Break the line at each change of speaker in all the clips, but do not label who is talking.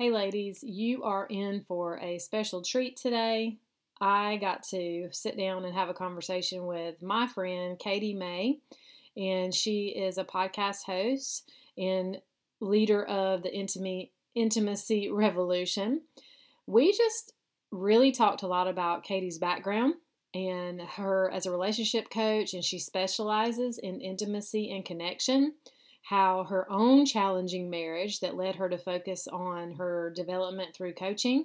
Hey, ladies, you are in for a special treat today. I got to sit down and have a conversation with my friend Katie Mae, and she is a podcast host and leader of the Intimacy, Revolution. We just really talked a lot about Katie's background and her as a relationship coach, and she specializes in intimacy and connection how her own challenging marriage that led her to focus on her development through coaching.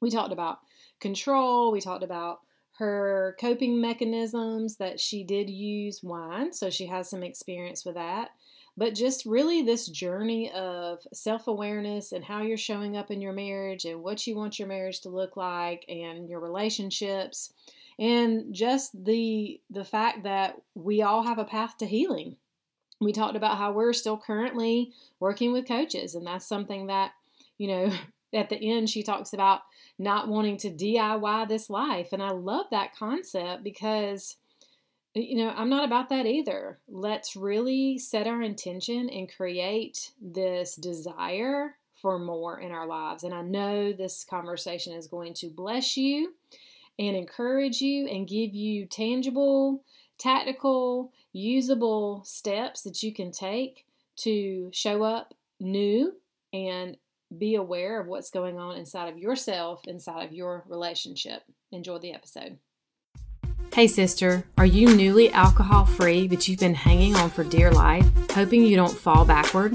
We talked about control, we talked about her coping mechanisms that she did use wine, so she has some experience with that. But just really this journey of self awareness and how you're showing up in your marriage and what you want your marriage to look like and your relationships and just the the fact that we all have a path to healing we talked about how we're still currently working with coaches, and that's something that, you know, at the end, she talks about not wanting to DIY this life. And I love that concept because, you know, I'm not about that either. Let's really set our intention and create this desire for more in our lives. And I know this conversation is going to bless you and encourage you and give you tangible tactical, usable steps that you can take to show up new and be aware of what's going on inside of yourself, inside of your relationship. Enjoy the episode. Hey, sister, are you newly alcohol free, but you've been hanging on for dear life, hoping you don't fall backward?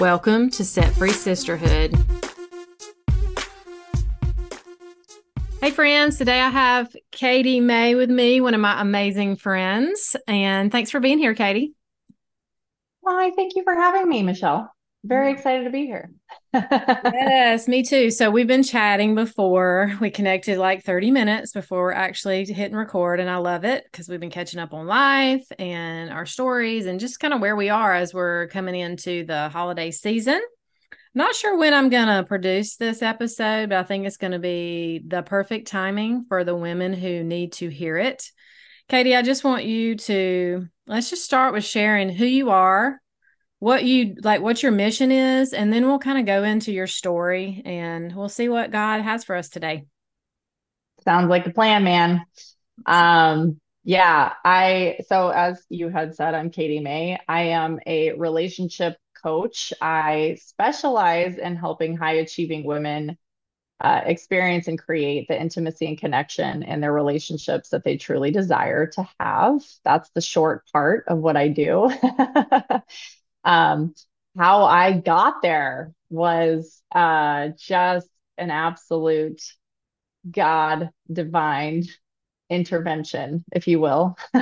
Welcome to Set Free Sisterhood. Hey, friends. Today I have Katie Mae with me, one of my amazing friends. And thanks for being here, Katie.
Why, thank you for having me, Michelle. Very excited to be here.
yes, me too. So we've been chatting before. We connected like 30 minutes before actually hitting record. And I love it because we've been catching up on life and our stories and just kind of where we are as we're coming into the holiday season. Not sure when I'm going to produce this episode, but I think it's going to be the perfect timing for the women who need to hear it. Katie, I just want you to let's just start with sharing who you are, what you like, what your mission is, and then we'll kind of go into your story and we'll see what God has for us today.
Sounds like a plan, man. Um, yeah, I so as you had said, I'm Katie Mae. I am a relationship coach. I specialize in helping high achieving women uh, experience and create the intimacy and connection in their relationships that they truly desire to have. That's the short part of what I do. um, how I got there was uh, just an absolute God divine intervention, if you will.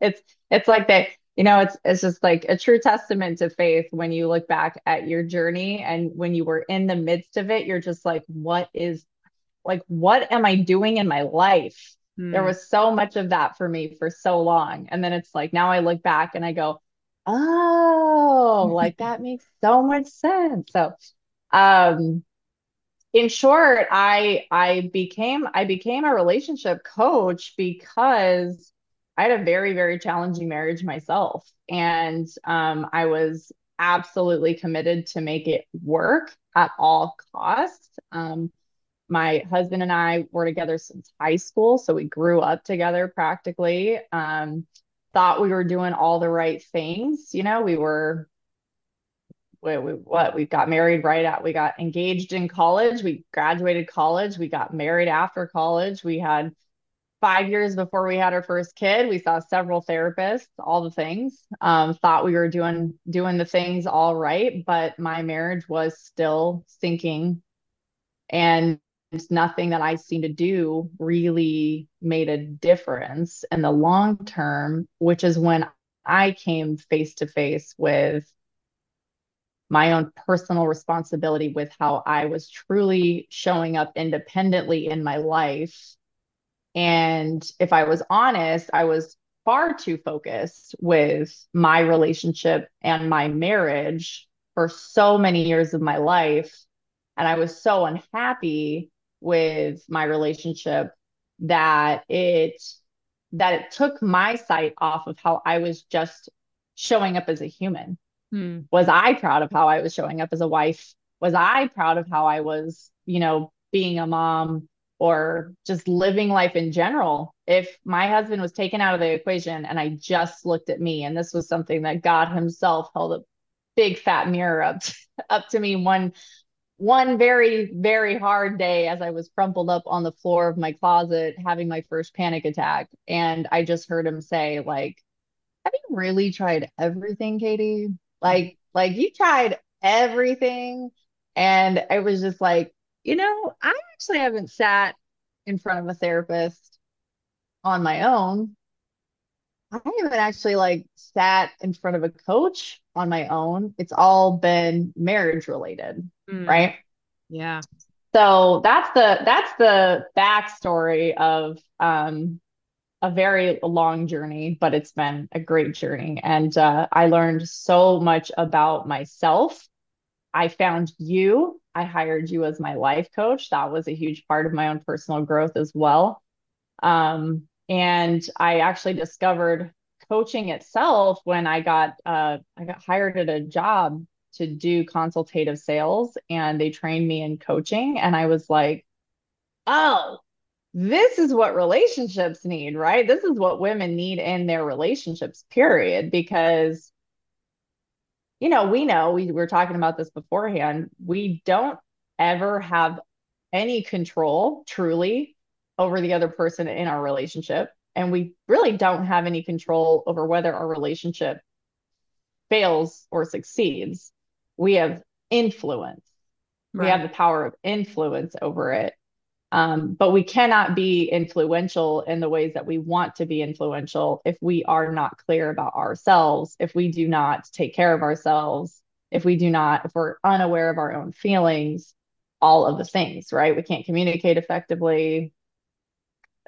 it's it's like that, you know it's it's just like a true testament to faith when you look back at your journey and when you were in the midst of it you're just like what is like what am i doing in my life mm. there was so much of that for me for so long and then it's like now i look back and i go oh like that makes so much sense so um in short i i became i became a relationship coach because I had a very, very challenging marriage myself. And um, I was absolutely committed to make it work at all costs. Um, my husband and I were together since high school. So we grew up together practically. Um, thought we were doing all the right things. You know, we were, we, we, what, we got married right at, we got engaged in college. We graduated college. We got married after college. We had five years before we had our first kid, we saw several therapists, all the things. Um, thought we were doing doing the things all right, but my marriage was still sinking, and nothing that I seemed to do really made a difference in the long term. Which is when I came face to face with my own personal responsibility with how I was truly showing up independently in my life and if I was honest, I was far too focused with my relationship and my marriage for so many years of my life. And I was so unhappy with my relationship that it that it took my sight off of how I was just showing up as a human. Hmm. Was I proud of how I was showing up as a wife? Was I proud of how I was, you know, being a mom? or just living life in general. If my husband was taken out of the equation and I just looked at me, and this was something that God Himself held a big fat mirror up to, up to me one one very very hard day as I was crumpled up on the floor of my closet having my first panic attack, and I just heard him say like, "Have you really tried everything, Katie? Like like you tried everything?" And I was just like, you know, I actually haven't sat in front of a therapist on my own. I haven't actually like sat in front of a coach on my own. It's all been marriage related, mm. right?
Yeah.
So that's the that's the backstory of um a very long journey, but it's been a great journey. And uh, I learned so much about myself. I found you I hired you as my life coach. That was a huge part of my own personal growth as well. Um, and I actually discovered coaching itself when I got uh, I got hired at a job to do consultative sales, and they trained me in coaching, and I was like, oh. This is what relationships need, right? This is what women need in their relationships, period. Because you know, we know we were talking about this beforehand. We don't ever have any control truly over the other person in our relationship. And we really don't have any control over whether our relationship fails or succeeds. We have influence. Right. We have the power of influence over it. Um, but we cannot be influential in the ways that we want to be influential if we are not clear about ourselves, if we do not take care of ourselves, if we do not, if we're unaware of our own feelings, all of the things, right? We can't communicate effectively.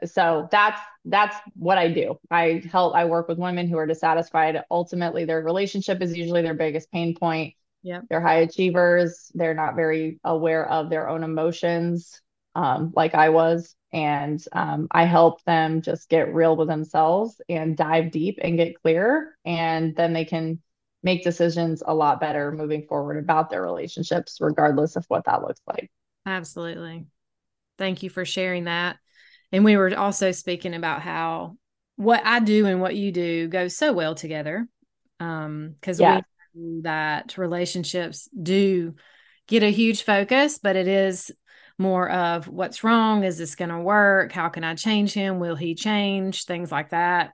So that's that's what I do. I help I work with women who are dissatisfied. Ultimately, their relationship is usually their biggest pain point.
Yeah.
They're high achievers. They're not very aware of their own emotions um, like I was. And um, I help them just get real with themselves and dive deep and get clear. And then they can make decisions a lot better moving forward about their relationships, regardless of what that looks like.
Absolutely. Thank you for sharing that. And we were also speaking about how what I do and what you do goes so well together. Um, because yeah. we that relationships do get a huge focus, but it is more of what's wrong? Is this going to work? How can I change him? Will he change? Things like that.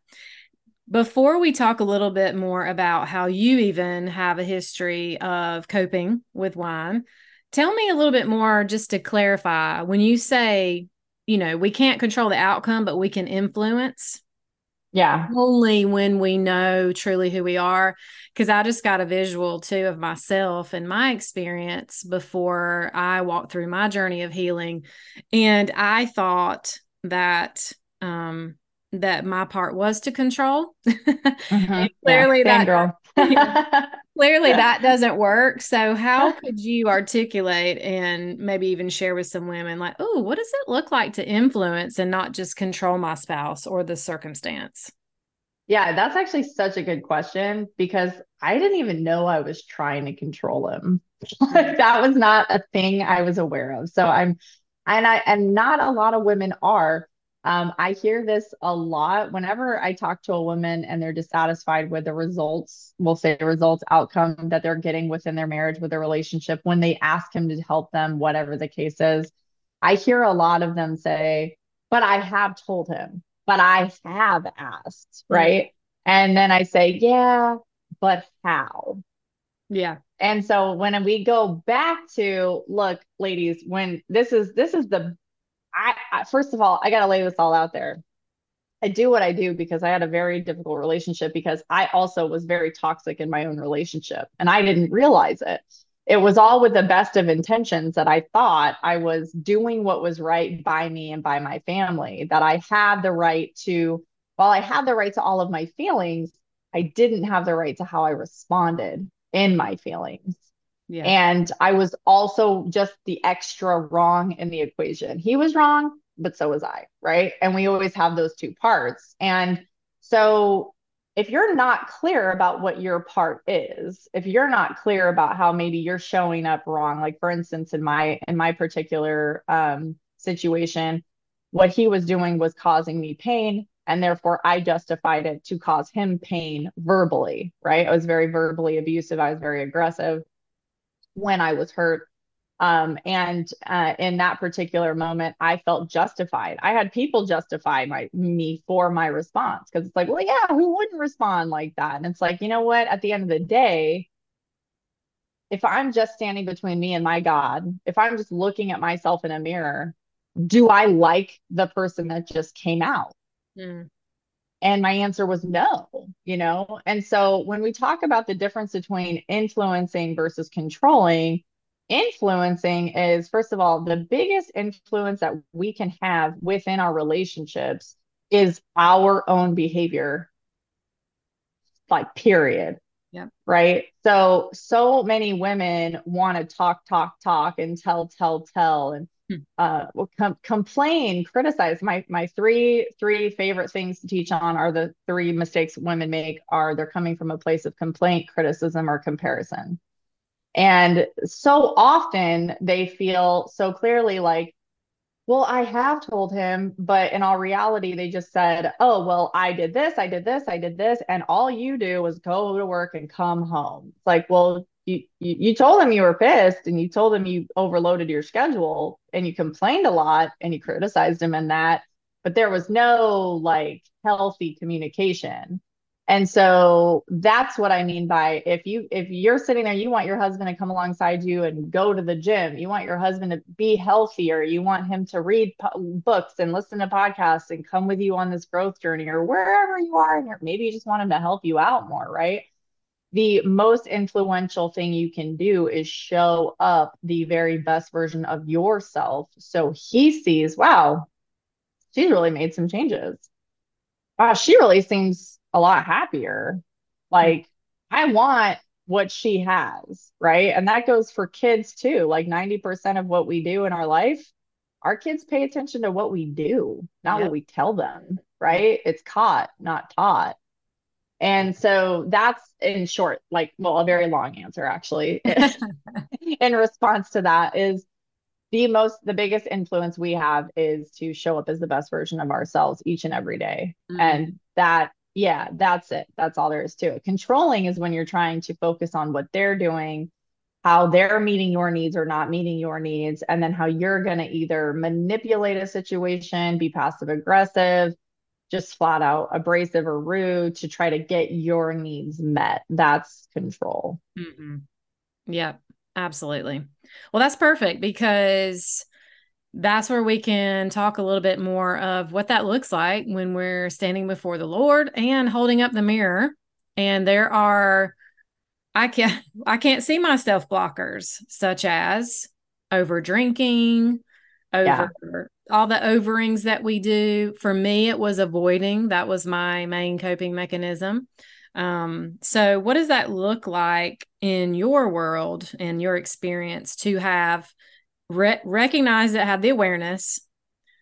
Before we talk a little bit more about how you even have a history of coping with wine, tell me a little bit more just to clarify when you say, you know, we can't control the outcome, but we can influence
yeah.
Only when we know truly who we are. Cause I just got a visual too of myself and my experience before I walked through my journey of healing. And I thought that, um, that my part was to control. Mm-hmm. clearly yeah, that clearly that doesn't work. So how could you articulate and maybe even share with some women like, oh, what does it look like to influence and not just control my spouse or the circumstance?
Yeah, that's actually such a good question because I didn't even know I was trying to control him. like that was not a thing I was aware of. So I'm and I and not a lot of women are um, I hear this a lot whenever I talk to a woman and they're dissatisfied with the results, we'll say the results outcome that they're getting within their marriage, with their relationship, when they ask him to help them, whatever the case is. I hear a lot of them say, but I have told him, but I have asked, right? Mm-hmm. And then I say, yeah, but how?
Yeah.
And so when we go back to look, ladies, when this is this is the I, I first of all, I got to lay this all out there. I do what I do because I had a very difficult relationship because I also was very toxic in my own relationship and I didn't realize it. It was all with the best of intentions that I thought I was doing what was right by me and by my family, that I had the right to, while I had the right to all of my feelings, I didn't have the right to how I responded in my feelings. Yeah. And I was also just the extra wrong in the equation. He was wrong, but so was I, right? And we always have those two parts. And so if you're not clear about what your part is, if you're not clear about how maybe you're showing up wrong, like for instance, in my in my particular um, situation, what he was doing was causing me pain, and therefore I justified it to cause him pain verbally, right? I was very verbally abusive. I was very aggressive when I was hurt. Um, and uh, in that particular moment, I felt justified. I had people justify my me for my response because it's like, well, yeah, who wouldn't respond like that? And it's like, you know what? At the end of the day, if I'm just standing between me and my God, if I'm just looking at myself in a mirror, do I like the person that just came out? Mm. And my answer was no, you know? And so when we talk about the difference between influencing versus controlling, influencing is first of all the biggest influence that we can have within our relationships is our own behavior like period.
Yeah
right? So so many women want to talk talk talk and tell tell tell and uh com- complain criticize my my three three favorite things to teach on are the three mistakes women make are they're coming from a place of complaint criticism or comparison and so often they feel so clearly like, well, I have told him, but in all reality, they just said, oh, well, I did this, I did this, I did this. And all you do was go to work and come home. It's like, well, you, you, told him you were pissed and you told him you overloaded your schedule and you complained a lot and you criticized him in that, but there was no like healthy communication. And so that's what I mean by if you if you're sitting there, you want your husband to come alongside you and go to the gym. You want your husband to be healthier. You want him to read po- books and listen to podcasts and come with you on this growth journey or wherever you are. And maybe you just want him to help you out more, right? The most influential thing you can do is show up the very best version of yourself. So he sees, wow, she's really made some changes. Wow, she really seems a lot happier. Like I want what she has, right? And that goes for kids too. Like 90% of what we do in our life, our kids pay attention to what we do, not yep. what we tell them, right? It's caught, not taught. And so that's in short, like, well, a very long answer actually in response to that is the most, the biggest influence we have is to show up as the best version of ourselves each and every day. Mm-hmm. And that yeah, that's it. That's all there is to it. Controlling is when you're trying to focus on what they're doing, how they're meeting your needs or not meeting your needs, and then how you're going to either manipulate a situation, be passive aggressive, just flat out abrasive or rude to try to get your needs met. That's control.
Mm-hmm. Absolutely. Well, that's perfect because that's where we can talk a little bit more of what that looks like when we're standing before the Lord and holding up the mirror. And there are I can't I can't see myself blockers such as over drinking, over yeah. all the overings that we do. For me, it was avoiding. That was my main coping mechanism. Um, so what does that look like in your world and your experience to have re- recognize that, have the awareness,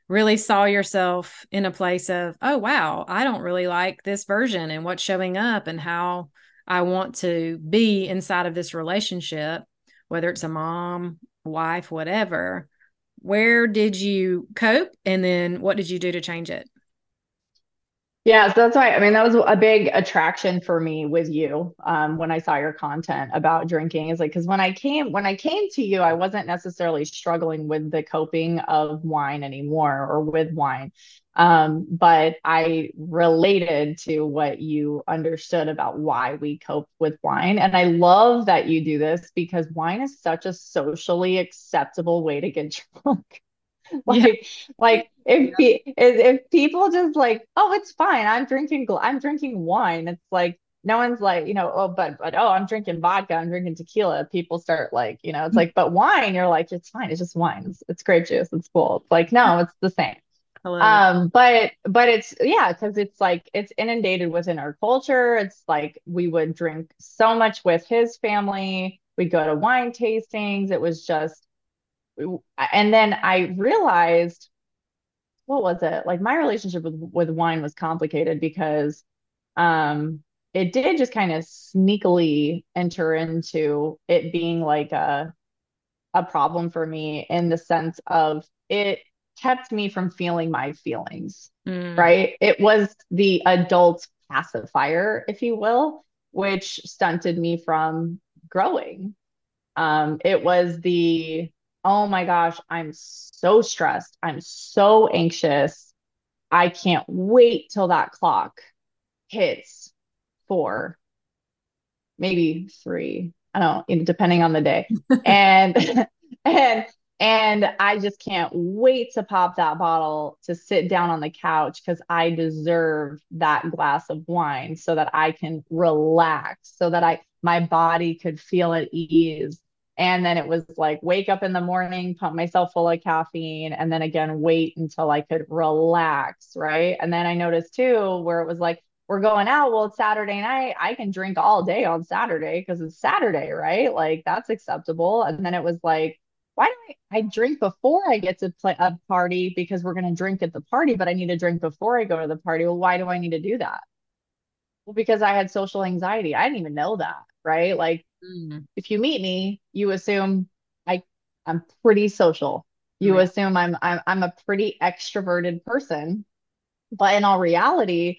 really saw yourself in a place of, oh, wow, I don't really like this version and what's showing up and how I want to be inside of this relationship, whether it's a mom, wife, whatever. Where did you cope? And then what did you do to change it?
Yeah, so that's why I mean that was a big attraction for me with you um, when I saw your content about drinking. Is like because when I came when I came to you, I wasn't necessarily struggling with the coping of wine anymore or with wine. Um, but I related to what you understood about why we cope with wine. And I love that you do this because wine is such a socially acceptable way to get drunk. like, yeah. like if, yeah. if people just like, oh, it's fine. I'm drinking, I'm drinking wine. It's like, no one's like, you know, oh, but, but, oh, I'm drinking vodka, I'm drinking tequila. People start like, you know, it's like, but wine, you're like, it's fine. It's just wine. It's, it's grape juice. It's cool. It's like, no, it's the same. Um, but, but it's, yeah, because it's like, it's inundated within our culture. It's like we would drink so much with his family. We'd go to wine tastings. It was just, and then I realized, what was it? Like my relationship with, with wine was complicated because, um, it did just kind of sneakily enter into it being like a a problem for me in the sense of it kept me from feeling my feelings mm. right it was the adult pacifier if you will which stunted me from growing um it was the oh my gosh i'm so stressed i'm so anxious i can't wait till that clock hits four, maybe three. I don't know, depending on the day. and and and I just can't wait to pop that bottle to sit down on the couch because I deserve that glass of wine so that I can relax, so that I my body could feel at ease. And then it was like wake up in the morning, pump myself full of caffeine, and then again wait until I could relax. Right. And then I noticed too, where it was like, we're going out. Well, it's Saturday night. I can drink all day on Saturday because it's Saturday, right? Like that's acceptable. And then it was like, why do I, I drink before I get to play a party because we're going to drink at the party, but I need to drink before I go to the party. Well, why do I need to do that? Well, because I had social anxiety. I didn't even know that, right? Like mm. if you meet me, you assume I I'm pretty social. You right. assume I'm I'm I'm a pretty extroverted person. But in all reality,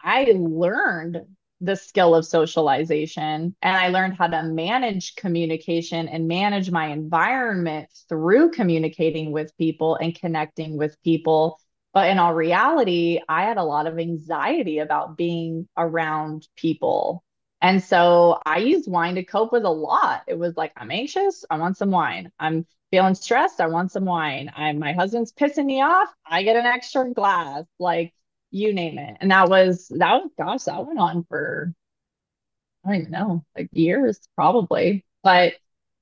I learned the skill of socialization and I learned how to manage communication and manage my environment through communicating with people and connecting with people. But in all reality, I had a lot of anxiety about being around people. And so I used wine to cope with a lot. It was like, I'm anxious, I want some wine. I'm feeling stressed, I want some wine. I'm my husband's pissing me off, I get an extra glass. Like you name it. And that was that was gosh, that went on for I don't even know, like years probably. But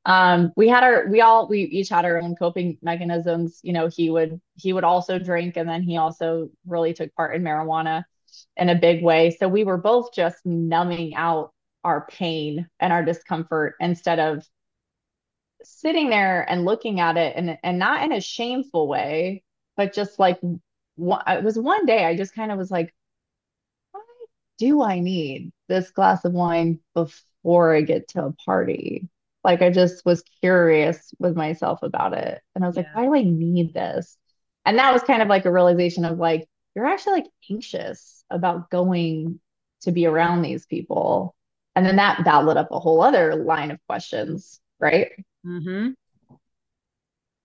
um we had our we all we each had our own coping mechanisms. You know, he would he would also drink and then he also really took part in marijuana in a big way. So we were both just numbing out our pain and our discomfort instead of sitting there and looking at it and and not in a shameful way, but just like it was one day I just kind of was like, why do I need this glass of wine before I get to a party? Like I just was curious with myself about it. And I was yeah. like, why do I need this? And that was kind of like a realization of like, you're actually like anxious about going to be around these people. And then that that lit up a whole other line of questions, right?
Mm-hmm.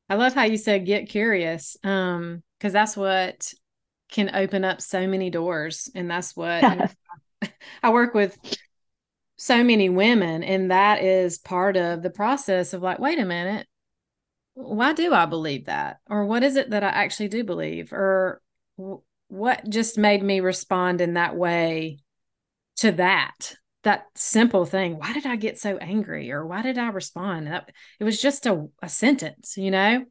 I love how you said get curious. Um, because that's what can open up so many doors and that's what I work with so many women and that is part of the process of like wait a minute. Why do I believe that? Or what is it that I actually do believe? Or what just made me respond in that way to that that simple thing why did I get so angry? Or why did I respond? That, it was just a, a sentence you know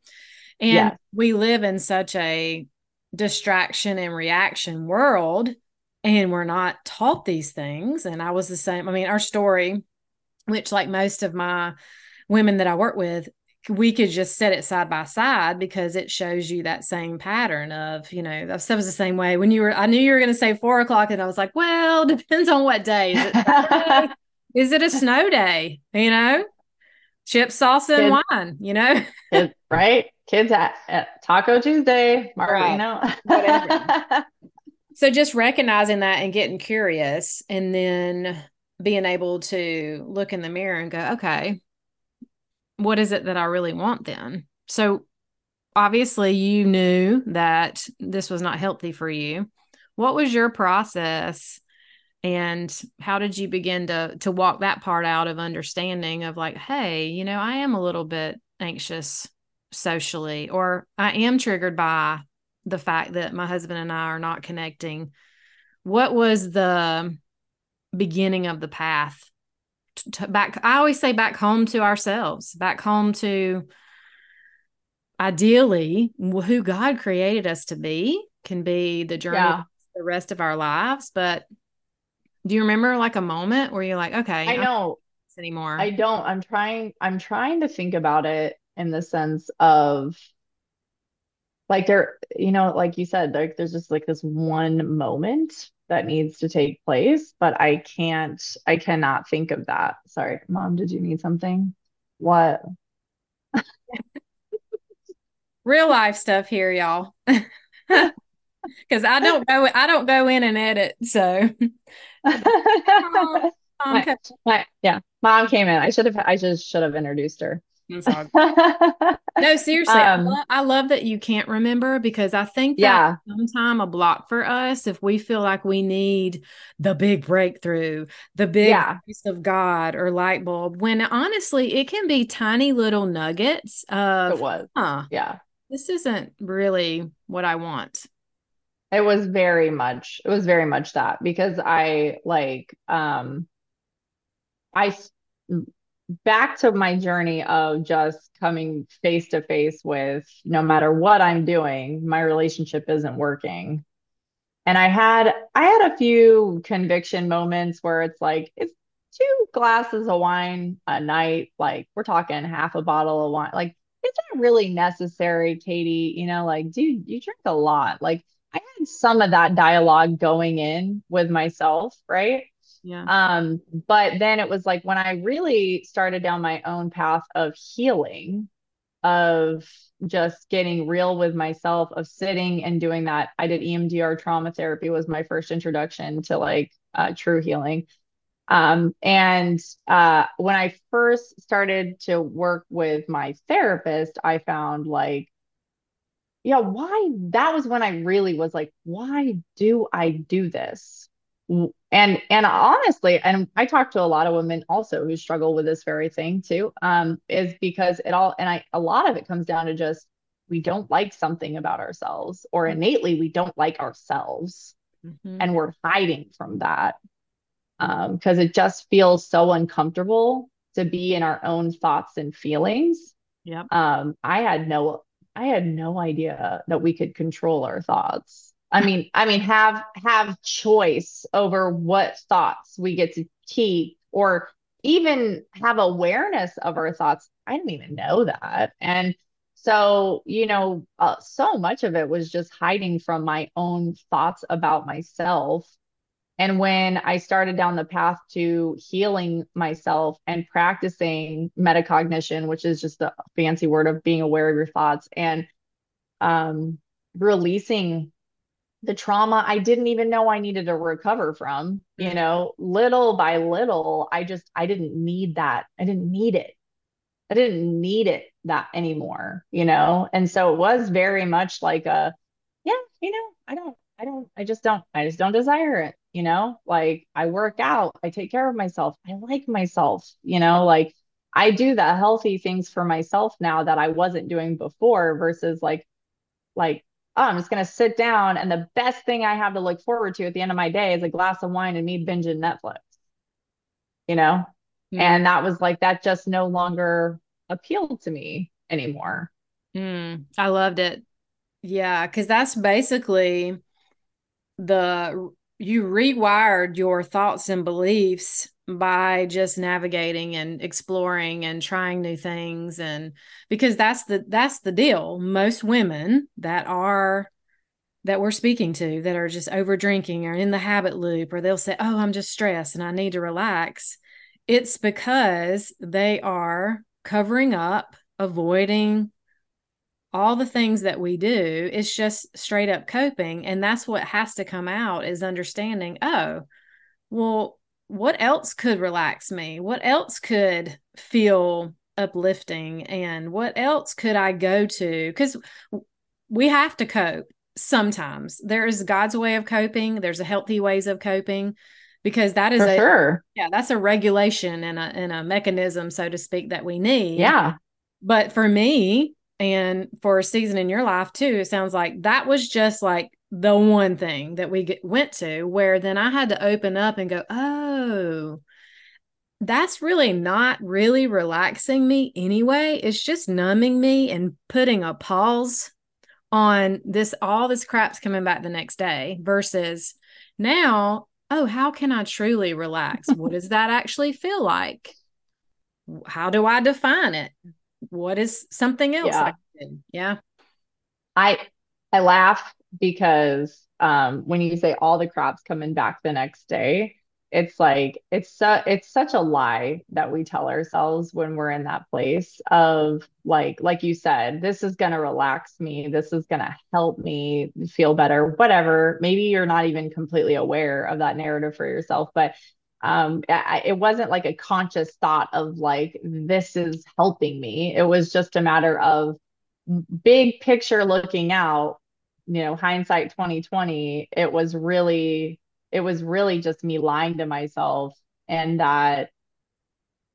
and we live in such a distraction and reaction world, and we're not taught these things. And I was the same. I mean, our story, which, like most of my women that I work with, we could just set it side by side because it shows you that same pattern of, you know, that was the same way when you were, I knew you were going to say four o'clock and I was like, well, depends on what day. Is it, is it a snow day? You know, chips, salsa, and wine, you know?
right? Kids at, at Taco Tuesday, Marino.
Right. so just recognizing that and getting curious and then being able to look in the mirror and go, okay, what is it that I really want then? So obviously you knew that this was not healthy for you. What was your process and how did you begin to to walk that part out of understanding of like, hey, you know, I am a little bit anxious socially or I am triggered by the fact that my husband and I are not connecting. What was the beginning of the path to back I always say back home to ourselves, back home to ideally who God created us to be can be the journey yeah. the rest of our lives. But do you remember like a moment where you're like, okay,
I know
anymore?
I don't. I'm trying, I'm trying to think about it in the sense of like there, you know, like you said, like there's just like this one moment that needs to take place, but I can't, I cannot think of that. Sorry, mom, did you need something? What?
real life stuff here, y'all. Because I don't go, I don't go in and edit. So,
mom, my, my, yeah, mom came in. I should have, I just should have introduced her. no,
seriously, um, I, love, I, love, that you can't remember because I think that yeah. sometimes a block for us if we feel like we need the big breakthrough, the big yeah. piece of God or light bulb. When honestly, it can be tiny little nuggets of.
It was, huh, yeah
this isn't really what I want.
It was very much, it was very much that because I like, um, I back to my journey of just coming face to face with no matter what I'm doing, my relationship isn't working. And I had I had a few conviction moments where it's like it's two glasses of wine a night, like we're talking half a bottle of wine, like is that really necessary, Katie? You know, like, dude, you drink a lot. Like, I had some of that dialogue going in with myself, right?
Yeah.
Um, but then it was like when I really started down my own path of healing, of just getting real with myself, of sitting and doing that. I did EMDR trauma therapy was my first introduction to like uh, true healing. Um, and uh, when I first started to work with my therapist, I found like, yeah, why? That was when I really was like, why do I do this? And and honestly, and I talk to a lot of women also who struggle with this very thing too. Um, is because it all and I a lot of it comes down to just we don't like something about ourselves, or innately we don't like ourselves, mm-hmm. and we're hiding from that because um, it just feels so uncomfortable to be in our own thoughts and feelings.
Yeah.
Um, I had no, I had no idea that we could control our thoughts. I mean, I mean, have have choice over what thoughts we get to keep, or even have awareness of our thoughts. I didn't even know that, and so you know, uh, so much of it was just hiding from my own thoughts about myself and when I started down the path to healing myself and practicing metacognition, which is just the fancy word of being aware of your thoughts and um, releasing the trauma I didn't even know I needed to recover from, you mm-hmm. know, little by little, I just, I didn't need that. I didn't need it. I didn't need it that anymore, you know? And so it was very much like a, yeah, you know, I don't, I don't, I just don't, I just don't desire it you know like i work out i take care of myself i like myself you know like i do the healthy things for myself now that i wasn't doing before versus like like oh i'm just going to sit down and the best thing i have to look forward to at the end of my day is a glass of wine and me binging netflix you know? Mm. and that was like that just no longer appealed to me anymore.
Mm, i loved it. Yeah because that's basically the you rewired your thoughts and beliefs by just navigating and exploring and trying new things. And because that's the that's the deal. Most women that are that we're speaking to that are just over drinking or in the habit loop or they'll say oh i'm just stressed and i need to relax. It's because they are covering up avoiding all the things that we do. It's just straight up coping. And that's what has to come out is understanding oh well what else could relax me what else could feel uplifting and what else could I go to? Because we have to cope sometimes. There is God's way of coping, there's a healthy ways of coping because that is
For
a
sure.
yeah, that's a regulation and a and a mechanism, so to speak, that we need.
Yeah.
But for me, and for a season in your life too, it sounds like that was just like the one thing that we get, went to where then I had to open up and go, oh, that's really not really relaxing me anyway. It's just numbing me and putting a pause on this, all this crap's coming back the next day versus now, oh, how can I truly relax? what does that actually feel like? How do I define it? What is something else?
Yeah.
yeah.
I I laugh because um when you say all the crap's coming back the next day, it's like it's su- it's such a lie that we tell ourselves when we're in that place of like like you said, this is going to relax me, this is going to help me feel better, whatever. Maybe you're not even completely aware of that narrative for yourself, but um I, it wasn't like a conscious thought of like this is helping me. It was just a matter of big picture looking out, you know, hindsight 2020, it was really, it was really just me lying to myself. And that,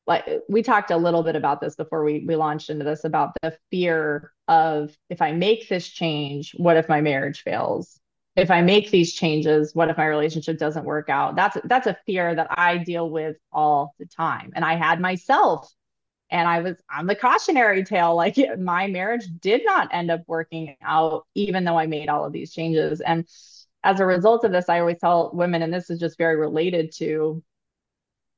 like, we talked a little bit about this before we, we launched into this about the fear of if I make this change, what if my marriage fails? If I make these changes, what if my relationship doesn't work out? That's that's a fear that I deal with all the time. And I had myself and I was on the cautionary tale. Like my marriage did not end up working out, even though I made all of these changes. And as a result of this, I always tell women, and this is just very related to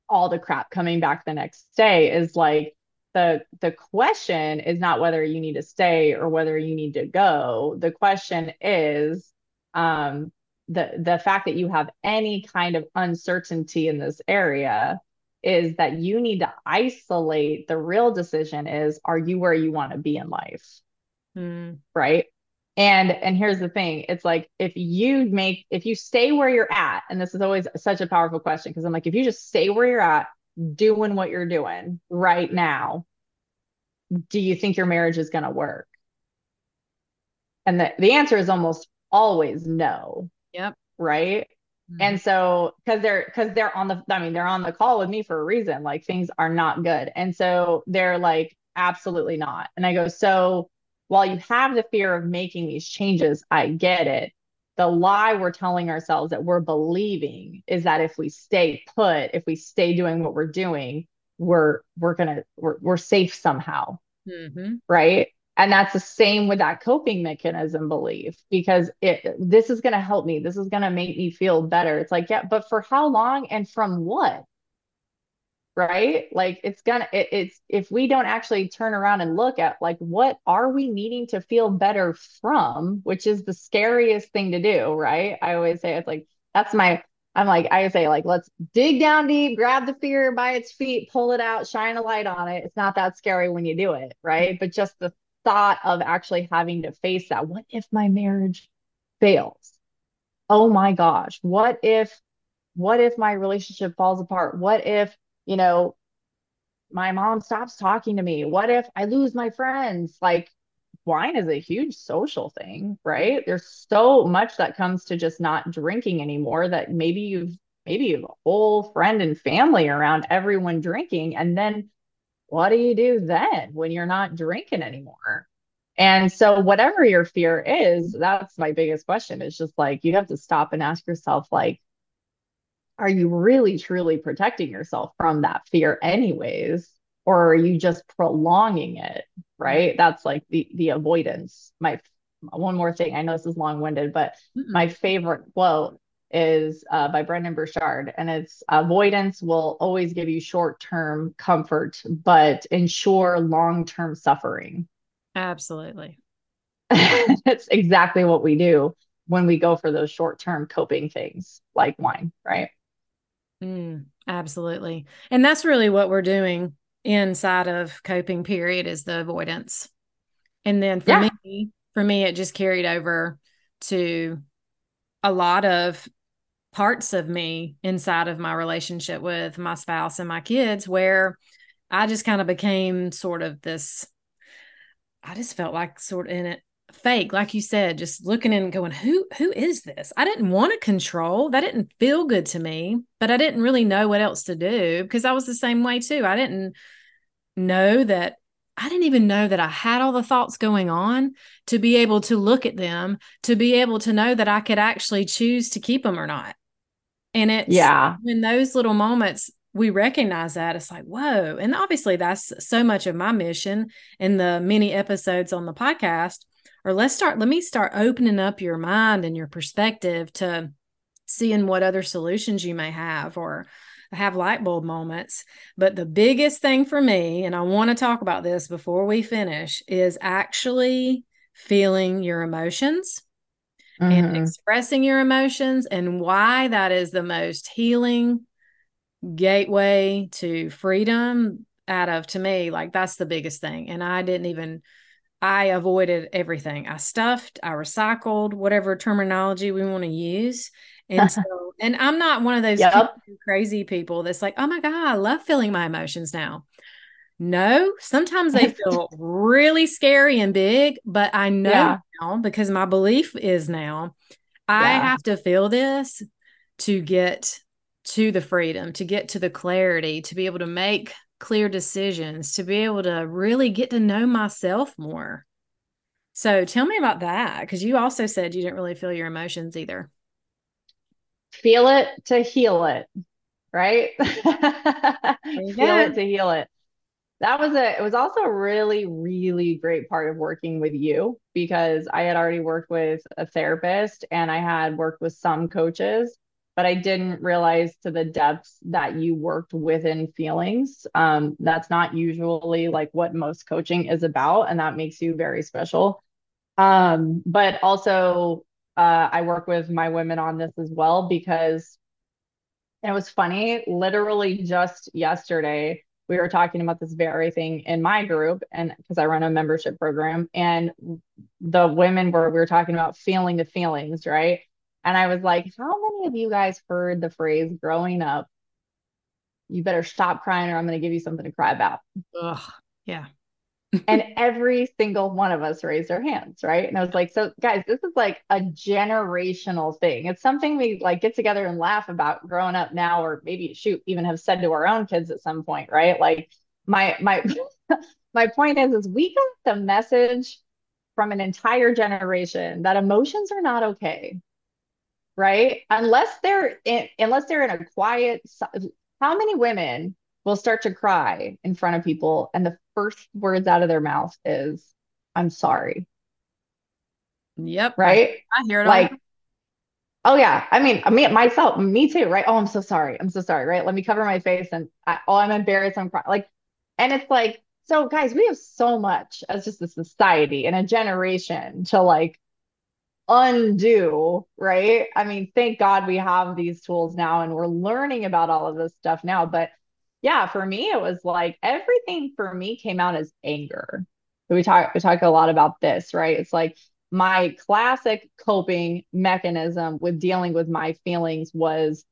all the crap coming back the next day, is like the the question is not whether you need to stay or whether you need to go. The question is um, the the fact that you have any kind of uncertainty in this area is that you need to isolate the real decision is are you where you want to be in life?
Mm.
right? And and here's the thing it's like if you make if you stay where you're at and this is always such a powerful question because i'm like if you just stay where you're at doing what you're doing right now do you think your marriage is going to work? And the, the answer is almost always no.
Yep.
Right Mm-hmm. And so because they're because they're on the I mean they're on the call with me for a reason like things are not good. And so they're like absolutely not. And I go so while you have the fear of making these changes, I get it. The lie we're telling ourselves that we're believing is that if we stay put, if we stay doing what we're doing, we're we're gonna we're we're safe somehow.
Mm-hmm.
Right. And that's the same with that coping mechanism belief because it this is going to help me. This is going to make me feel better. It's like, yeah, but for how long and from what? Right? Like it's gonna it, it's if we don't actually turn around and look at like what are we needing to feel better from, which is the scariest thing to do, right? I always say it's like that's my I'm like, I say, like, let's dig down deep, grab the fear by its feet, pull it out, shine a light on it. It's not that scary when you do it, right? But just the thought of actually having to face that. What if my marriage fails? Oh my gosh. What if, what if my relationship falls apart? What if, you know, my mom stops talking to me? What if I lose my friends? Like, wine is a huge social thing, right? There's so much that comes to just not drinking anymore that maybe you've maybe you have a whole friend and family around everyone drinking and then what do you do then when you're not drinking anymore? And so, whatever your fear is, that's my biggest question. It's just like you have to stop and ask yourself, like, are you really truly protecting yourself from that fear, anyways? Or are you just prolonging it? Right. That's like the the avoidance. My one more thing. I know this is long winded, but mm my favorite quote is uh, by Brendan Burchard, and it's avoidance will always give you short term comfort, but ensure long term suffering.
Absolutely.
That's exactly what we do when we go for those short term coping things like wine, right?
Mm, absolutely. And that's really what we're doing inside of coping period is the avoidance. And then for yeah. me, for me, it just carried over to a lot of parts of me inside of my relationship with my spouse and my kids where I just kind of became sort of this. I just felt like sort of in it fake like you said just looking in and going who who is this i didn't want to control that didn't feel good to me but i didn't really know what else to do because i was the same way too i didn't know that i didn't even know that i had all the thoughts going on to be able to look at them to be able to know that i could actually choose to keep them or not and it's
yeah.
in those little moments we recognize that it's like whoa and obviously that's so much of my mission in the many episodes on the podcast or let's start let me start opening up your mind and your perspective to seeing what other solutions you may have or have light bulb moments. But the biggest thing for me and i want to talk about this before we finish is actually feeling your emotions mm-hmm. and expressing your emotions and why that is the most healing gateway to freedom out of to me like that's the biggest thing and i didn't even I avoided everything. I stuffed, I recycled, whatever terminology we want to use. And so, and I'm not one of those yep. crazy people that's like, oh my God, I love feeling my emotions now. No, sometimes they feel really scary and big, but I know yeah. Now because my belief is now I yeah. have to feel this to get to the freedom, to get to the clarity, to be able to make clear decisions, to be able to really get to know myself more. So tell me about that because you also said you didn't really feel your emotions either.
Feel it to heal it, right? feel it to heal it. That was a it was also a really really great part of working with you because I had already worked with a therapist and I had worked with some coaches but I didn't realize to the depths that you worked within feelings. Um, that's not usually like what most coaching is about, and that makes you very special. Um, but also, uh, I work with my women on this as well because it was funny. Literally, just yesterday, we were talking about this very thing in my group, and because I run a membership program, and the women were we were talking about feeling the feelings, right? And I was like, how many of you guys heard the phrase growing up? You better stop crying or I'm going to give you something to cry about.
Ugh, yeah.
And every single one of us raised our hands, right? And I was like, so guys, this is like a generational thing. It's something we like get together and laugh about growing up now, or maybe shoot, even have said to our own kids at some point, right? Like my my my point is is we got the message from an entire generation that emotions are not okay right? Unless they're in, unless they're in a quiet, how many women will start to cry in front of people and the first words out of their mouth is, I'm sorry.
Yep.
Right.
I, hear it.
Like, oh yeah. I mean, I mean, myself, me too. Right. Oh, I'm so sorry. I'm so sorry. Right. Let me cover my face and I, oh, I'm embarrassed. I'm crying. Like, and it's like, so guys, we have so much as just a society and a generation to like undo, right? I mean, thank God we have these tools now and we're learning about all of this stuff now. But yeah, for me, it was like everything for me came out as anger. We talk we talk a lot about this, right? It's like my classic coping mechanism with dealing with my feelings was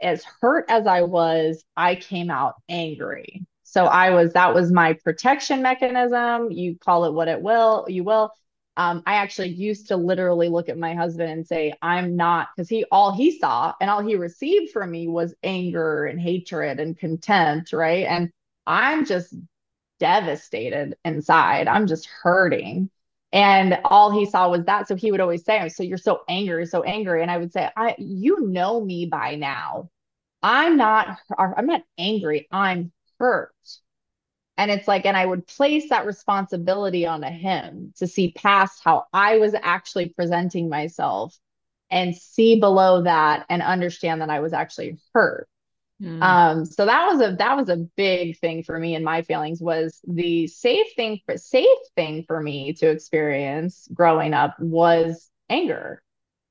as hurt as I was, I came out angry. So I was that was my protection mechanism. You call it what it will, you will um, I actually used to literally look at my husband and say, I'm not, because he, all he saw and all he received from me was anger and hatred and contempt, right? And I'm just devastated inside. I'm just hurting. And all he saw was that. So he would always say, So you're so angry, so angry. And I would say, I, you know me by now. I'm not, I'm not angry. I'm hurt. And it's like, and I would place that responsibility onto him to see past how I was actually presenting myself and see below that and understand that I was actually hurt. Mm. Um, so that was a that was a big thing for me and my feelings was the safe thing for safe thing for me to experience growing up was anger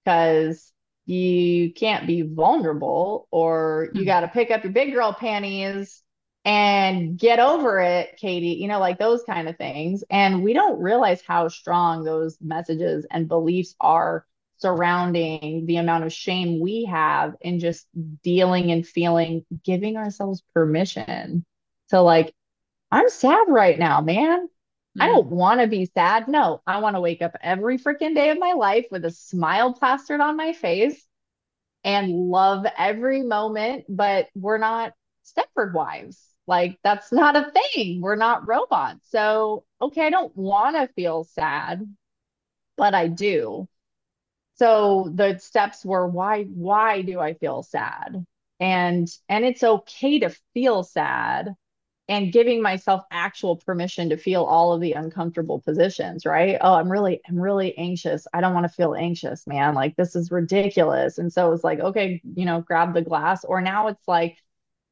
because you can't be vulnerable or you mm. got to pick up your big girl panties and get over it, Katie, you know, like those kind of things. And we don't realize how strong those messages and beliefs are surrounding the amount of shame we have in just dealing and feeling, giving ourselves permission to, like, I'm sad right now, man. I
Mm.
don't want to be sad. No, I want to wake up every freaking day of my life with a smile plastered on my face and love every moment. But we're not Stepford wives. Like, that's not a thing. We're not robots. So, okay, I don't want to feel sad, but I do. So the steps were why why do I feel sad? And and it's okay to feel sad and giving myself actual permission to feel all of the uncomfortable positions, right? Oh, I'm really I'm really anxious. I don't want to feel anxious, man. Like this is ridiculous. And so it's like, okay, you know, grab the glass or now it's like,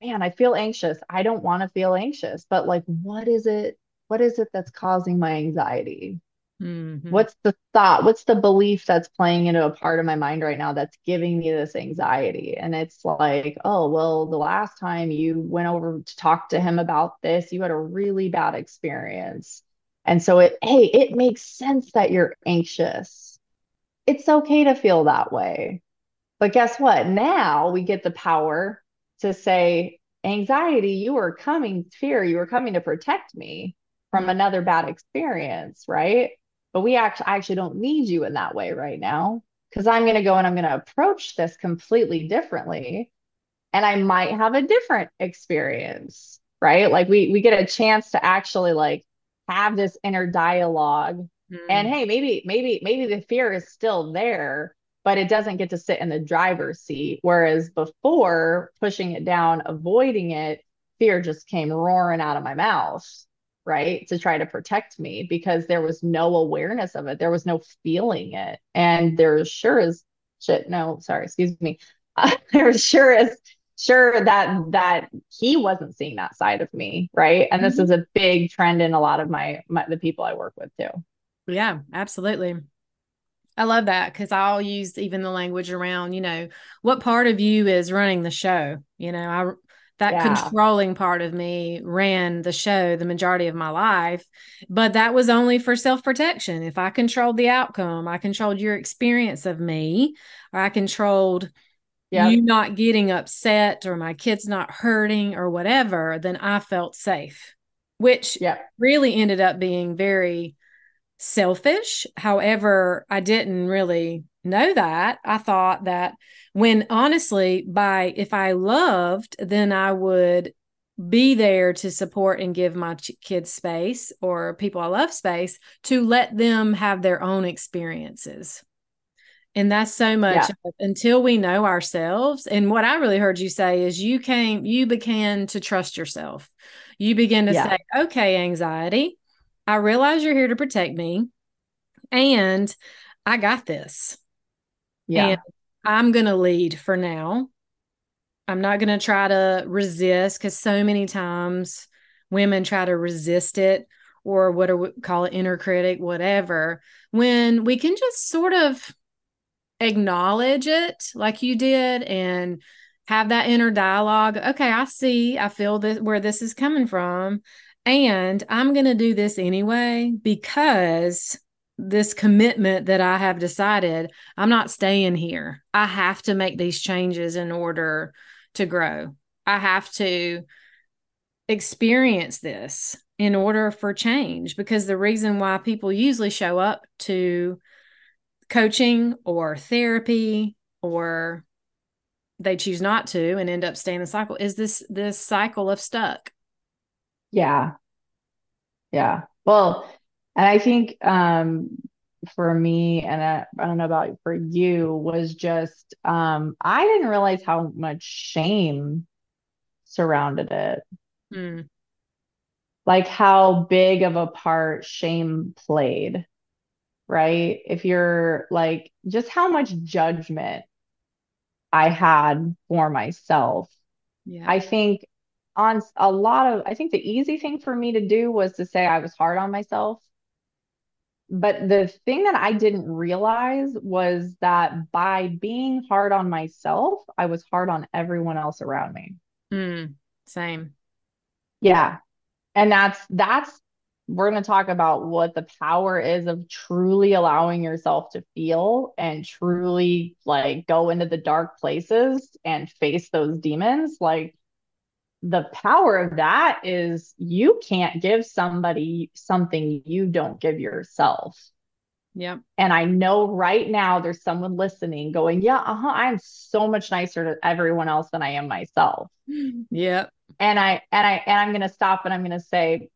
man, I feel anxious. I don't want to feel anxious, but like what is it what is it that's causing my anxiety?
Mhm.
What's the thought? What's the belief that's playing into a part of my mind right now that's giving me this anxiety? And it's like, oh, well, the last time you went over to talk to him about this, you had a really bad experience. And so it, hey, it makes sense that you're anxious. It's okay to feel that way. But guess what? Now we get the power to say, anxiety, you were coming, fear, you were coming to protect me from another bad experience, right? But we actually, I actually don't need you in that way right now because I'm going to go and I'm going to approach this completely differently. And I might have a different experience, right? Like we we get a chance to actually like have this inner dialogue. And
Mm.
hey, maybe, maybe, maybe the fear is still there, but it doesn't get to sit in the driver's seat. Whereas before pushing it down, avoiding it, fear just came roaring out of my mouth right? To try to protect me because there was no awareness of it. There was no feeling it. And there sure is shit. No, sorry, excuse me. Uh, there sure is sure that that he wasn't seeing that side of me, right? And this
Mhm.
is a big trend in a lot of my, my the people I work with too.
Yeah, absolutely. I love that because I'll use even the language around, you know, what part of you is running the show? You know, I that
Yeah.
controlling part of me ran the show the majority of my life, but that was only for self-protection. If I controlled the outcome, I controlled your experience of me, or I controlled
Yep.
you not getting upset or my kids not hurting or whatever, then I felt safe, which
Yep.
really ended up being very selfish. However, I didn't really know that. I thought that when honestly, by if I loved, then I would be there to support and give my kids space or people I love space to let them have their own experiences. And that's so much
Yeah.
until we know ourselves. And what I really heard you say is you came, you began to trust yourself. You begin to
Yeah.
say, okay, anxiety, I realize you're here to protect me and I got this.
Yeah.
And I'm going to lead for now. I'm not going to try to resist because so many times women try to resist it or what do we call it, inner critic, whatever, when we can just sort of acknowledge it like you did and have that inner dialogue. Okay, I see, I feel this where this is coming from. And I'm going to do this anyway because this commitment that I have decided I'm not staying here. I have to make these changes in order to grow. I have to experience this in order for change because the reason why people usually show up to coaching or therapy or they choose not to and end up staying in the cycle is this this cycle of stuck
Yeah. Yeah. Well, and I think um for me, and I, I don't know about for you, was just um I didn't realize how much shame surrounded it.
Hmm.
Like how big of a part shame played, right? If you're like just how much judgment I had for myself.
yeah
I think on a lot of, I think the easy thing for me to do was to say I was hard on myself. But the thing that I didn't realize was that by being hard on myself, I was hard on everyone else around me.
Hmm. same
Yeah. And that's, that's, we're going to talk about what the power is of truly allowing yourself to feel and truly like go into the dark places and face those demons. Like, the power of that is you can't give somebody something you don't give yourself.
Yep.
And I know right now there's someone listening going, Yeah, uh-huh, I'm so much nicer to everyone else than I am myself.
Yep.
And I and I and I'm gonna stop and I'm gonna say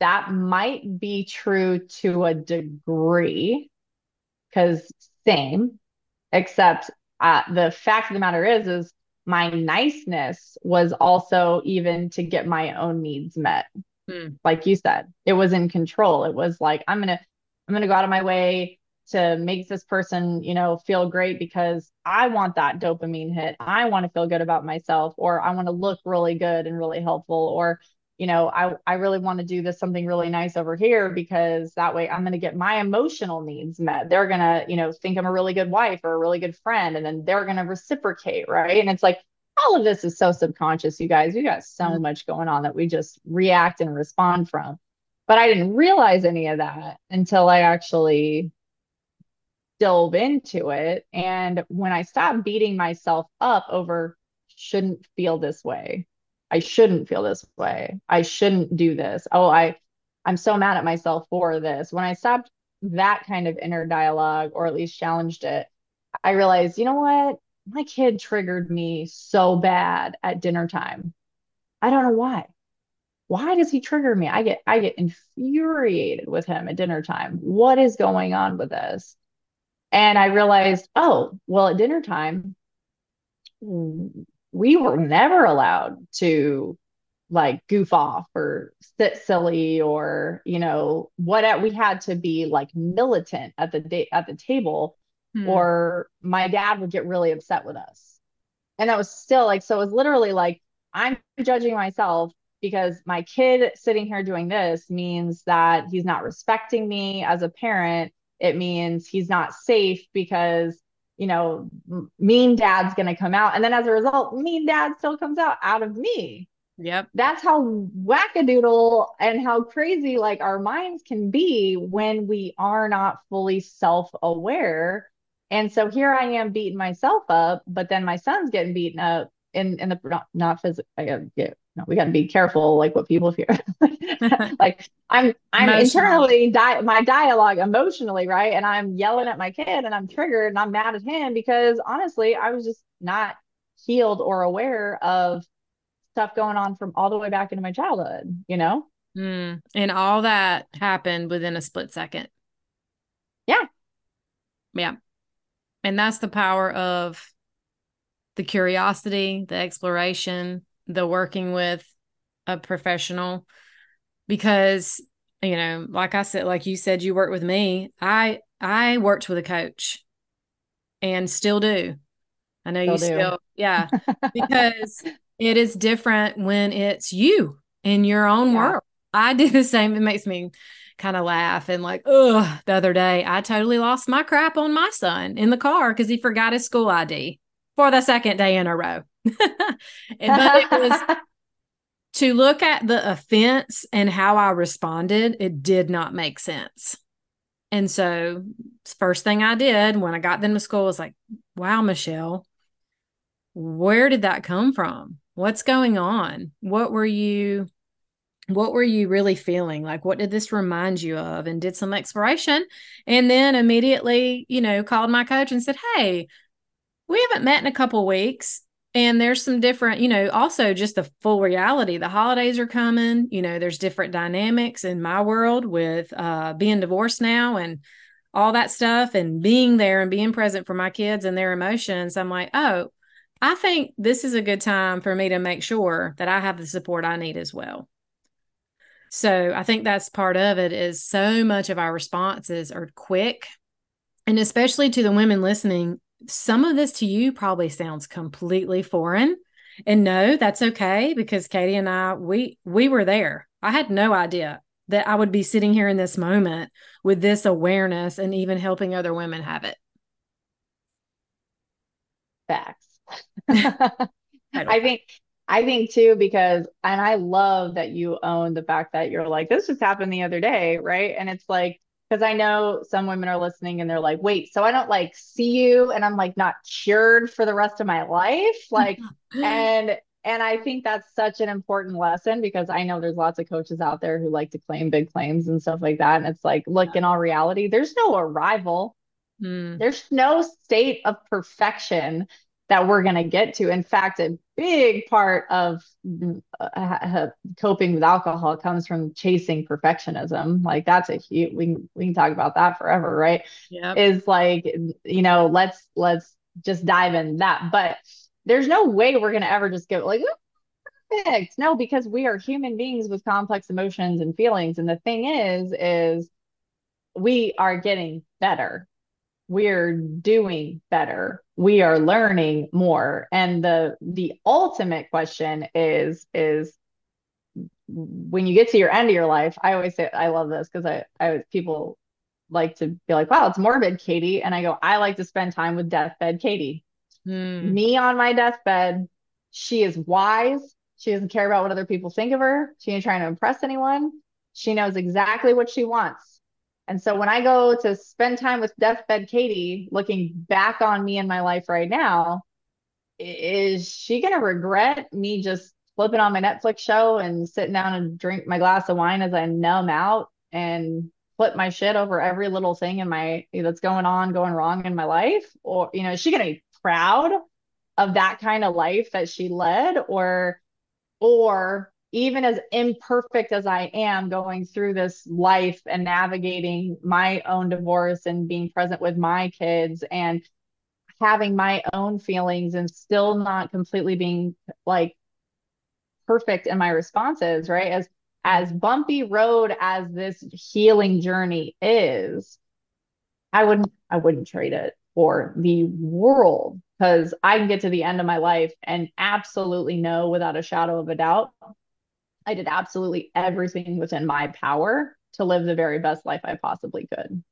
that might be true to a degree, because same, except uh, the fact of the matter is, is my niceness was also even to get my own needs met. Hmm. Like you said, it was in control. It was like, I'm going to, I'm going to go out of my way to make this person, you know, feel great because I want that dopamine hit. I want to feel good about myself, or I want to look really good and really helpful, or you know, I, I really want to do this something really nice over here because that way I'm going to get my emotional needs met. They're going to, you know, think I'm a really good wife or a really good friend, and then they're going to reciprocate. Right. And it's like all of this is so subconscious, you guys. We got so mm-hmm. much going on that we just react and respond from. But I didn't realize any of that until I actually dove into it. And when I stopped beating myself up over shouldn't feel this way I shouldn't feel this way. I shouldn't do this. Oh, I I'm so mad at myself for this. When I stopped that kind of inner dialogue or at least challenged it, I realized, you know what? My kid triggered me so bad at dinner time. I don't know why. Why does he trigger me? I get I get infuriated with him at dinner time. What is going on with this? And I realized, oh, well, at dinner time, we were never allowed to like goof off or sit silly or you know what we had to be like militant at the day at the table hmm. or my dad would get really upset with us and that was still like so it was literally like i'm judging myself because my kid sitting here doing this means that he's not respecting me as a parent it means he's not safe because you know, mean dad's going to come out. And then as a result, mean dad still comes out out of me.
Yep.
That's how wackadoodle and how crazy like our minds can be when we are not fully self aware. And so here I am beating myself up, but then my son's getting beaten up in, in the not, not physical. I gotta get, no, we got to be careful like what people fear. like I'm I'm internally di- my dialogue emotionally, right? And I'm yelling at my kid and I'm triggered and I'm mad at him because honestly, I was just not healed or aware of stuff going on from all the way back into my childhood, you know?
Mm. And all that happened within a split second.
Yeah.
Yeah. And that's the power of the curiosity, the exploration, the working with a professional because you know like i said like you said you worked with me. I i worked with a coach and still do. I know still you do. still yeah because it is different when it's you in your own yeah. world. I do the same. It makes me kind of laugh and like oh the other day. I totally lost my crap on my son in the car because he forgot his school id for the second day in a row but it was to look at the offense and how I responded, it did not make sense. And so, first thing I did when I got them to school was like, wow, Michelle, where did that come from? What's going on? What were you what were you really feeling? Like what did this remind you of? And did some exploration and then immediately, you know, called my coach and said, "Hey, we haven't met in a couple weeks and there's some different you know also just the full reality the holidays are coming you know there's different dynamics in my world with uh being divorced now and all that stuff and being there and being present for my kids and their emotions. I'm like oh i think this is a good time for me to make sure that i have the support i need as well. So i think that's part of it is so much of our responses are quick. And especially to the women listening some of this to you probably sounds completely foreign. And no, that's okay because Katie and I we we were there. I had no idea that I would be sitting here in this moment with this awareness and even helping other women have it.
Facts. I think I think too because and I love that you own the fact that you're like this just happened the other day, right? And it's like because I know some women are listening and they're like, wait, so I don't like see you and I'm like not cured for the rest of my life. Like, and and I think that's such an important lesson because I know there's lots of coaches out there who like to claim big claims and stuff like that. And it's like, look, in all reality, there's no arrival. Mm. There's no state of perfection that we're going to get to. In fact, a big part of uh, coping with alcohol comes from chasing perfectionism. Like that's a huge, we can, we can talk about that forever, right? Yeah. Is like, you know, let's, let's just dive in that. But there's no way we're going to ever just go like, perfect. No, because we are human beings with complex emotions and feelings. And the thing is, is we are getting better we're doing better. We are learning more. And the the ultimate question is is when you get to your end of your life i always say i love this because i i people like to be like wow it's morbid katie. And i go i like to spend time with deathbed katie. Hmm. me on my deathbed she is wise. She doesn't care about what other people think of her. She ain't trying to impress anyone. She knows exactly what she wants and so when I go to spend time with deathbed Katie, looking back on me and my life right now, is she going to regret me just flipping on my Netflix show and sitting down and drink my glass of wine as I numb out and flip my shit over every little thing in my that's going on, going wrong in my life? Or, you know, is she going to be proud of that kind of life that she led? Or, or even as imperfect as I am going through this life and navigating my own divorce and being present with my kids and having my own feelings and still not completely being like perfect in my responses, right? As as bumpy road as this healing journey is, I wouldn't I wouldn't trade it for the world because I can get to the end of my life and absolutely know without a shadow of a doubt I did absolutely everything within my power to live the very best life I possibly could.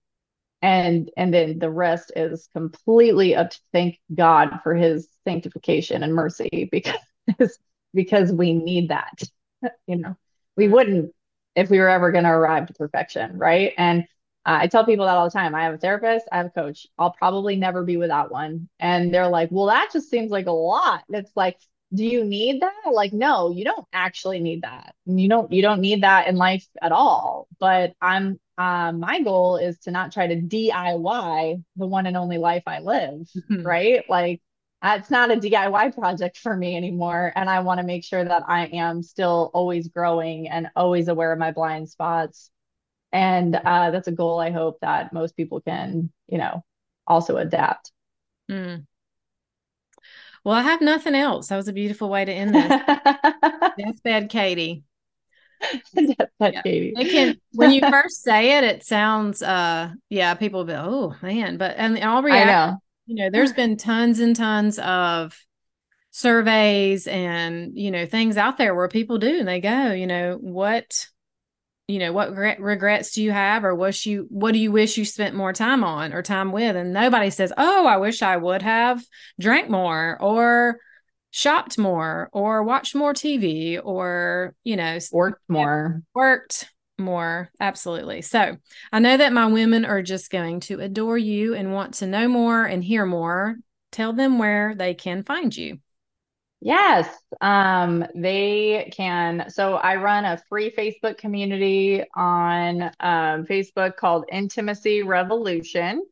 And and then the rest is completely up to thank God for his sanctification and mercy because because we need that. You know, we wouldn't if we were ever going to arrive to perfection, right? And uh, I tell people that all the time. I have a therapist, I have a coach. I'll probably never be without one. And they're like, "Well, that just seems like a lot." It's like do you need that? Like no you don't actually need that. You don't you don't need that in life at all. But i'm um my goal is to not try to diy the one and only life i live mm-hmm. right? Like it's not a diy project for me anymore. And i want to make sure that i am still always growing and always aware of my blind spots. And uh, that's a goal i hope that most people can you know also adapt. Mm.
Well, I have nothing else. That was a beautiful way to end this. Deathbed Katie. Deathbed yeah. Katie. It can when you first say it, it sounds uh yeah, people will be, oh man. But and all reality, you know, there's been tons and tons of surveys and you know things out there where people do and they go, you know, what you know what regrets do you have or was you what do you wish you spent more time on or time with? And nobody says oh i wish i would have drank more or shopped more or watched more tv or you know
worked more.
worked more. Absolutely. So i know that my women are just going to adore you and want to know more and hear more. Tell them where they can find you
Yes, um, they can. So I run a free Facebook community on um, Facebook called Intimacy Revolution.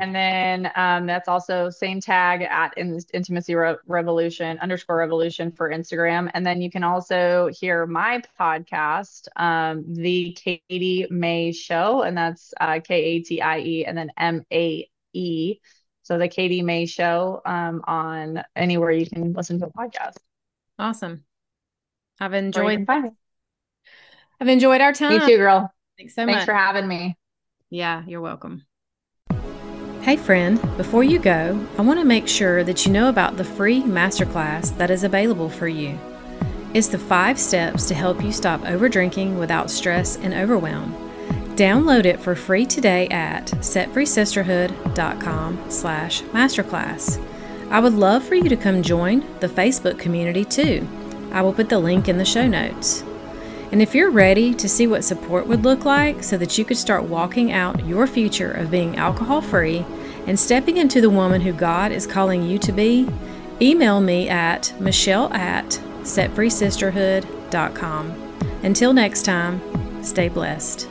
And then um, that's also same tag at Intimacy Re- Revolution underscore Revolution for Instagram. And then you can also hear my podcast, um, The Katie Mae Show, and that's uh, K A T I E and then M A E so the Katie Mae Show um, on anywhere you can listen to a podcast.
Awesome. I've enjoyed. I've enjoyed our time.
Me too, girl. Thanks so Thanks much. Thanks for having me.
Yeah, you're welcome. Hey, friend, before you go, I want to make sure that you know about the free masterclass that is available for you. It's the five steps to help you stop over drinking without stress and overwhelm. Download it for free today at setfreesisterhood.com slash masterclass. I would love for you to come join the Facebook community too. I will put the link in the show notes. And if you're ready to see what support would look like so that you could start walking out your future of being alcohol free and stepping into the woman who God is calling you to be, Email me at michelle at setfreesisterhood.com. Until next time, stay blessed.